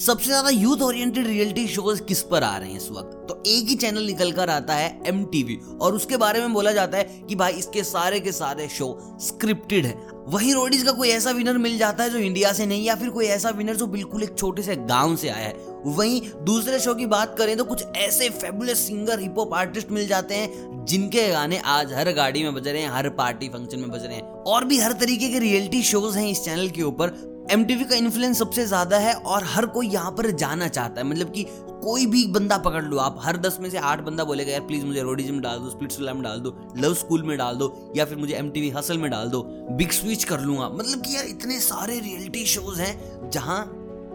सबसे ज़्यादा youth oriented reality shows किस पर आ रहे हैं इस वक्त? तो एक ही चैनल निकल कर आता है एम और उसके बारे में बोला जाता है कि भाई इसके सारे के सारे शो स्क्रिप्टेड है। वहीं रोडीज का कोई ऐसा विनर मिल जाता है जो इंडिया से नहीं, या फिर कोई ऐसा विनर जो बिल्कुल एक छोटे से गाँव से आया है। वहीं दूसरे शो की बात करें तो कुछ ऐसे fabulous singer hip hop artist मिल जाते हैं, जिनके गाने आज हर गाड़ी में बज रहे हैं, हर पार्टी फ़ंक्शन में बज रहे हैं। और भी हर तरीके के रियलिटी शोज़ हैं इस चैनल के ऊपर MTV का इन्फ्लुएंस सबसे ज़्यादा है और हर कोई यहाँ पर जाना चाहता है। मतलब कि कोई भी बंदा पकड़ लो, आप हर दस में से आठ बंदा बोलेगा, यार प्लीज़ मुझे रोडीज में डाल दो स्प्लिट में डाल दो लव स्कूल में डाल दो, या फिर मुझे MTV हसल में डाल दो बिग स्विच कर लूँगा मतलब कि यार, इतने सारे रियलिटी शोज़ हैं जहाँ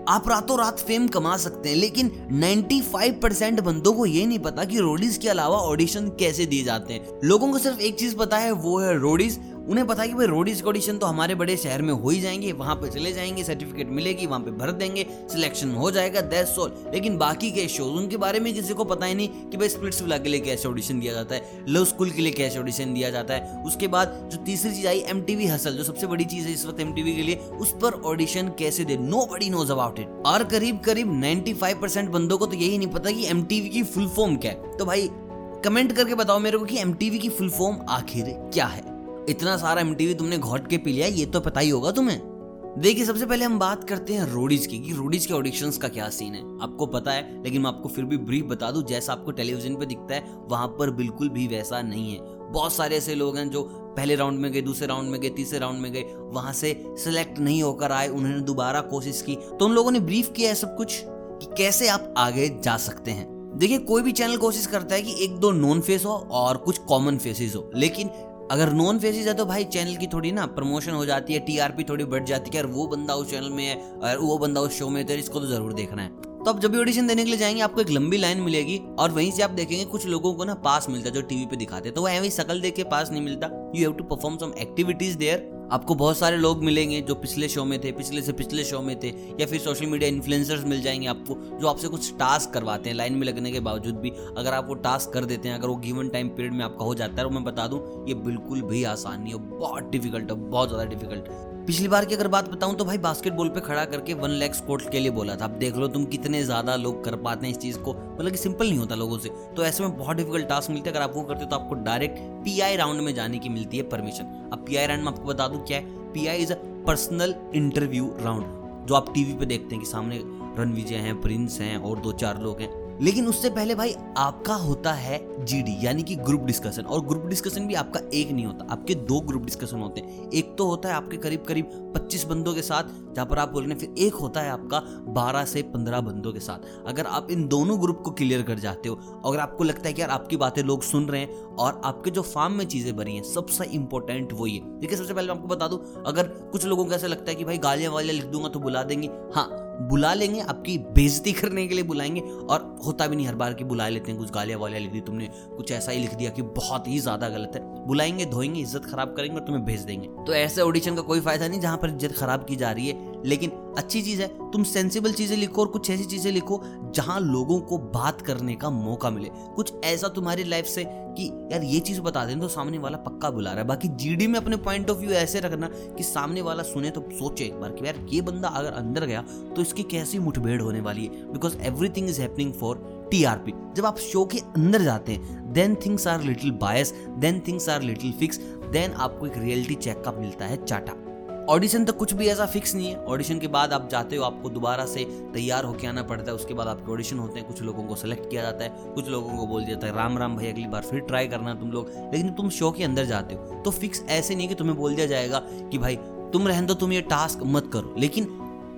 आप रातों रात फेम कमा सकते हैं, लेकिन 95 परसेंट बंदों को ये नहीं पता कि रोडीज के अलावा ऑडिशन कैसे दिए जाते हैं। लोगों को सिर्फ़ एक चीज़ पता है, वो है रोडीज उन्हें पता कि भाई रोडीज ऑडिशन तो हमारे बड़े शहर में हो ही जाएँगे, वहाँ पे चले जाएँगे सर्टिफिकेट मिलेगी, वहाँ पे भर देंगे सिलेक्शन हो जाएगा दैट सोल लेकिन बाकी के शोज़ उनके बारे में किसी को पता ही नहीं कि भाई स्प्लिट्स विला के लिए कैसे ऑडिशन दिया जाता है लव स्कूल के लिए कैसे ऑडिशन दिया जाता है। उसके बाद जो तीसरी चीज़ आई एम हसल जो सबसे बड़ी चीज़ है इस वक्त एम के लिए, उस पर ऑडिशन कैसे दे? Nobody knows about it और करीब करीब 95% बंदों को तो यही नहीं पता कि एम की फुल फॉर्म क्या है। तो भाई कमेंट करके बताओ मेरे को कि एम की फुल फॉर्म आखिर क्या है। इतना सारा एम तुमने घोट के पी लिया, ये तो पता ही होगा तुम्हें। देखिए, सबसे पहले हम बात करते हैं रोडीज की, कि रोडीज के ऑडिशन का क्या सीन है। आपको पता है, लेकिन मैं आपको फिर भी ब्रीफ बता दूँ, जैसा आपको टेलीविज़न पे दिखता है, वहाँ पर बिल्कुल भी वैसा नहीं है। बहुत सारे ऐसे लोग हैं जो पहले राउंड में गए, दूसरे राउंड में गए, तीसरे राउंड में गए, वहाँ से सिलेक्ट नहीं होकर आए, उन्होंने दोबारा कोशिश की। तो उन लोगों ने ब्रीफ किया है सब कुछ, कि कैसे आप आगे जा सकते हैं। देखिए, कोई भी चैनल कोशिश करता है कि एक दो नॉन फेस हो और कुछ कॉमन फेसेस हो, लेकिन अगर नॉन फेसिस है तो भाई चैनल की थोड़ी ना प्रमोशन हो जाती है टीआरपी थोड़ी बढ़ जाती है और वो बंदा उस चैनल में है और वो बंदा उस शो में है तो इसको तो ज़रूर देखना है। तो आप जब भी ऑडिशन देने के लिए जाएँगे, आपको एक लंबी लाइन मिलेगी और वहीं से आप देखेंगे कुछ लोगों को ना पास मिलता है जो टीवी पे दिखाते हैं। तो वो ऐसी शकल देख के पास नहीं मिलता। You have to perform some activities there आपको बहुत सारे लोग मिलेंगे जो पिछले शो में थे, पिछले से पिछले शो में थे, या फिर सोशल मीडिया इन्फ्लुएंसर्स मिल जाएँगे आपको, जो आपसे कुछ टास्क करवाते हैं लाइन में लगने के बावजूद भी अगर आप वो टास्क कर देते हैं, अगर वो गिवन टाइम पीरियड में आपका हो जाता है, और मैं बता दूँ, ये बिल्कुल भी आसान नहीं है, बहुत डिफ़िकल्ट है, बहुत ज़्यादा डिफ़िकल्ट पिछली बार की अगर बात बताऊँ तो भाई बास्केटबॉल पे खड़ा करके वन लैख स्कोर्ट के लिए बोला था। अब देख लो तुम कितने ज़्यादा लोग कर पाते हैं इस चीज़ को मतलब कि सिंपल नहीं होता लोगों से। तो ऐसे में बहुत डिफ़िकल्ट टास्क मिलते हैं। अगर आप वो करते हो तो आपको डायरेक्ट पीआई राउंड में जाने की मिलती है परमिशन अब पीआई राउंड में आपको बता दूँ क्या है? P I is a personal interview round जो आप टीवी पे देखते हैं कि सामने रणविजय हैं प्रिंस हैं और दो चार लोग हैं। लेकिन उससे पहले भाई आपका होता है जीडी यानी कि ग्रुप डिस्कशन और ग्रुप डिस्कशन भी आपका एक नहीं होता। आपके दो ग्रुप डिस्कशन होते हैं। एक तो होता है आपके करीब करीब 25 बंदों के साथ, जहाँ पर आप बोल रहे हैं, फिर एक होता है आपका 12 से 15 बंदों के साथ। अगर आप इन दोनों ग्रुप को क्लियर कर जाते हो, अगर आपको लगता है कि यार आपकी बातें लोग सुन रहे हैं, और आपके जो फार्म में चीज़ें भरी हैं, सबसे इंपॉर्टेंट वो ये। देखिए, सबसे पहले मैं आपको बता दूँ, अगर कुछ लोगों को ऐसा लगता है कि भाई गालियाँ वालियाँ लिख दूँगा तो बुला देंगे। हाँ बुला लेंगे, आपकी बेजती करने के लिए बुलाएँगे। और होता भी नहीं हर बार की बुला लेते हैं, कुछ गालियाँ वालियाँ लिख दी तुमने, कुछ ऐसा ही लिख दिया कि बहुत ही ज़्यादा गलत है। बुलाएँगे, धोएँगे, इज़्ज़त खराब करेंगे और तुम्हें भेज देंगे। तो ऐसे ऑडिशन का कोई फ़ायदा नहीं, जहाँ पर इज़्ज़त खराब की जा रही है। लेकिन अच्छी चीज़ है, तुम सेंसिबल चीज़ें लिखो और कुछ ऐसी चीज़ें लिखो जहाँ लोगों को बात करने का मौका मिले। कुछ ऐसा तुम्हारी लाइफ से कि यार ये चीज़ बता दें तो सामने वाला पक्का बुला रहा है। बाकी जीडी में अपने पॉइंट ऑफ़ व्यू ऐसे रखना कि सामने वाला सुने तो सोचे एक बार कि यार ये बंदा अगर अंदर गया तो इसकी कैसी मुठभेड़ होने वाली है? Because everything is happening for TRP जब आप शो के अंदर जाते हैं then things are little bias then things are little fix then आपको एक रियलिटी चेकअप मिलता है चाटा ऑडिशन तक कुछ भी ऐसा फिक्स नहीं है। ऑडिशन के बाद आप जाते हो, आपको दोबारा से तैयार होकर आना पड़ता है। उसके बाद आपके ऑडिशन होते हैं, कुछ लोगों को सेलेक्ट किया जाता है, कुछ लोगों को बोल दिया जाता है, राम राम भाई अगली बार फिर ट्राई करना तुम लोग। लेकिन तुम शो के अंदर जाते हो। तो फिक्स ऐसे नहीं कि तुम्हें बोल दिया जाएगा कि भाई, तुम रहने दो, तुम ये टास्क मत करो। लेकिन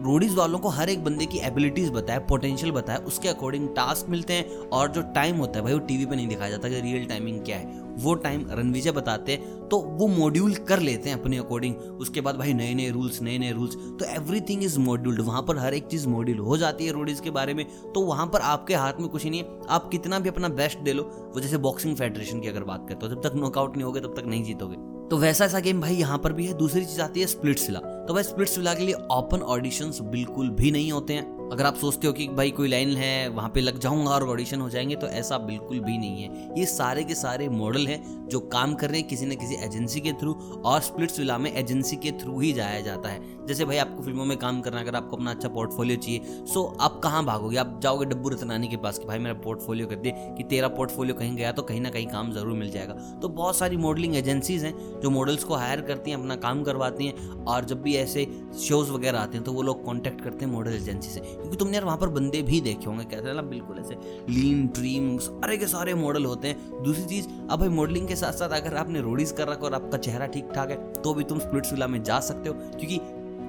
रोडीज वालों को हर एक बंदे की एबिलिटीज बताए पोटेंशियल बताए, उसके अकॉर्डिंग टास्क मिलते हैं। और जो टाइम होता है भाई, वो टीवी पे नहीं दिखाया जाता कि रियल टाइमिंग क्या है। वो टाइम रणविजय बताते तो वो मॉड्यूल कर लेते हैं अपने अकॉर्डिंग उसके बाद भाई नए नए रूल्स नए नए रूल्स तो एवरीथिंग इज़ मॉड्यूल्ड वहाँ पर हर एक चीज़ मॉड्यूल हो जाती है रोडीज के बारे में। तो वहाँ पर आपके हाथ में कुछ नहीं है। आप कितना भी अपना बेस्ट दे लो, वो जैसे बॉक्सिंग फेडरेशन की अगर बात करते हो जब तक नॉकआउट नहीं होगे, तब तक नहीं जीतोगे। तो वैसा ऐसा गेम भाई यहाँ पर भी है। दूसरी चीज़ आती है स्प्लिट सिला तो भाई स्प्लिट सिला के लिए ओपन ऑडिशन बिल्कुल भी नहीं होते हैं। अगर आप सोचते हो कि भाई कोई लाइन है, वहाँ पे लग जाऊँगा और ऑडिशन हो जाएँगे तो ऐसा बिल्कुल भी नहीं है। ये सारे के सारे मॉडल हैं जो काम कर रहे हैं किसी न किसी एजेंसी के थ्रू और स्प्लिट्स विला में एजेंसी के थ्रू ही जाया जाता है। जैसे भाई आपको फ़िल्मों में काम करना अगर आपको अपना अच्छा पोर्टफोलियो चाहिए सो आप कहाँ भागोगे? आप जाओगे डब्बू रतनानी के पास कि भाई मेरा पोर्टफोलियो कर दिए कि तेरा पोर्टफोलियो कहीं गया तो कहीं ना कहीं काम ज़रूर मिल जाएगा। तो बहुत सारी मॉडलिंग एजेंसीज हैं जो मॉडल्स को हायर करती हैं, अपना काम करवाती हैं, और जब भी ऐसे शोज़ वगैरह आते हैं तो वो लोग कॉन्टैक्ट करते हैं मॉडल एजेंसी से। क्योंकि तुमने यार वहाँ पर बंदे भी देखे होंगे, कहते हैं ना, बिल्कुल ऐसे लीन ड्रीम सारे के सारे मॉडल होते हैं। दूसरी चीज़, अब भाई मॉडलिंग के साथ साथ अगर आपने रोडीज कर रखा और आपका चेहरा ठीक ठाक है तो भी तुम स्प्लिट्स विला में जा सकते हो, क्योंकि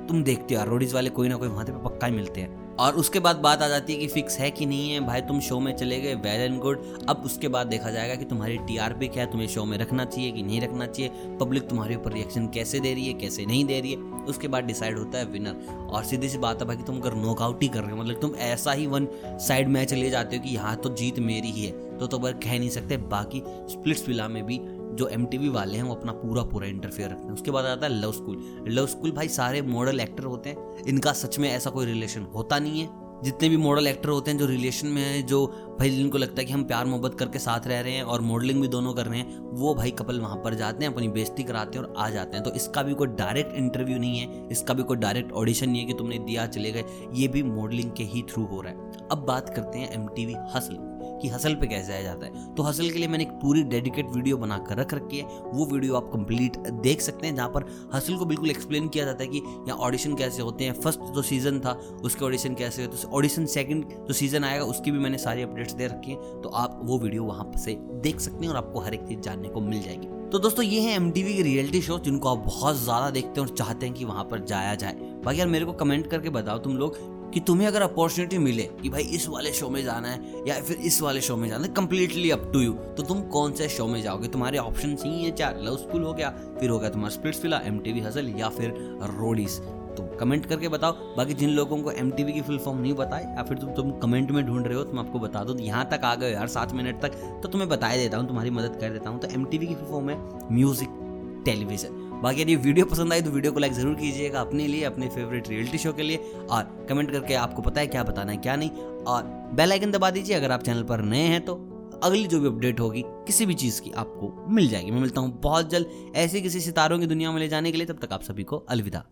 तुम देखते हो यार रोडीज वाले कोई ना कोई वहाँ पे पक्का ही मिलते हैं। और उसके बाद बात आ जाती है कि फिक्स है कि नहीं है। भाई, तुम शो में चले गए वेल एंड गुड अब उसके बाद देखा जाएगा कि तुम्हारी टीआरपी क्या है, तुम्हें शो में रखना चाहिए कि नहीं रखना चाहिए। पब्लिक तुम्हारे ऊपर रिएक्शन कैसे दे रही है, कैसे नहीं दे रही है, उसके बाद डिसाइड होता है विनर और सीधी सी बात है भाई कि तुम अगर नॉकआउट ही कर रहे हो मतलब तुम ऐसा ही वन साइड मैच ले जाते हो कि यहाँ तो जीत मेरी ही है। तो तो कह नहीं सकते, बाकी स्प्लिट्स विला में भी जो एमटीवी वाले हैं, वो अपना पूरा पूरा इंटरफेयर रखते हैं। उसके बाद आता है लव स्कूल लव स्कूल भाई सारे मॉडल एक्टर होते हैं। इनका सच में ऐसा कोई रिलेशन होता नहीं है। जितने भी मॉडल एक्टर होते हैं, जो रिलेशन में है, जो भाई जिनको लगता है कि हम प्यार मोहब्बत करके साथ रह रहे हैं और मॉडलिंग भी दोनों कर रहे हैं, वो भाई कपल वहाँ पर जाते हैं, अपनी बेइज्जती कराते हैं और आ जाते हैं। तो इसका भी कोई डायरेक्ट इंटरव्यू नहीं है। इसका भी कोई डायरेक्ट ऑडिशन नहीं है कि तुमने दिया, चले गए। ये भी मॉडलिंग के ही थ्रू हो रहा है। अब बात करते हैं एम टी हसल कि हसल पे कैसे आया जाता है। तो हसल के लिए मैंने एक पूरी डेडिकेट वीडियो बनाकर रख रखी है। वो वीडियो आप कंप्लीट देख सकते हैं, जहाँ पर हसल को बिल्कुल एक्सप्लेन किया जाता है कि यहाँ ऑडिशन कैसे होते हैं। फ़र्स्ट जो सीज़न था, उसके ऑडिशन कैसे होते ऑडिशन सेकंड जो सीज़न आएगा, उसकी भी मैंने सारी अपडेट्स दे रखी हैं। तो आप वो वीडियो वहाँ से देख सकते हैं और आपको हर एक चीज़ जानने को मिल जाएगी। तो दोस्तों, ये है एम की रियलिटी शो जिनको आप बहुत ज़्यादा देखते हैं और चाहते हैं कि वहाँ पर जाया जाए। बाकी यार मेरे को कमेंट करके बताओ तुम लोग कि तुम्हें अगर अपॉर्चुनिटी मिले कि भाई इस वाले शो में जाना है या फिर इस वाले शो में जाना है कम्प्लीटली अप टू यू तो तुम कौन से शो में जाओगे? तुम्हारे ऑप्शन ही है चार। लव स्कूल हो गया, फिर हो गया तुम्हारा Splitsvilla M T hustle या फिर रोडीज तो कमेंट करके बताओ। बाकी जिन लोगों को एमटीवी की फुल फॉर्म नहीं बताए या फिर तुम तुम कमेंट में ढूंढ रहे हो तो मैं आपको बता दूँ, यहाँ तक आ गए यार सात मिनट तक तो तुम्हें बता देता हूँ, तुम्हारी मदद कर देता हूँ। तो एमटीवी की फुल फॉर्म है म्यूज़िक टेलीविज़न बाकी यदि वीडियो पसंद आई तो वीडियो को लाइक ज़रूर कीजिएगा अपने लिए, अपने फेवरेट रियलिटी शो के लिए और कमेंट करके आपको पता है क्या बताना है, क्या नहीं। और बेल आइकन दबा दीजिए, अगर आप चैनल पर नए हैं तो अगली जो भी अपडेट होगी, किसी भी चीज़ की आपको मिल जाएगी। मैं मिलता हूँ बहुत जल्द ऐसे किसी सितारों की दुनिया में ले जाने के लिए, तब तक आप सभी को अलविदा।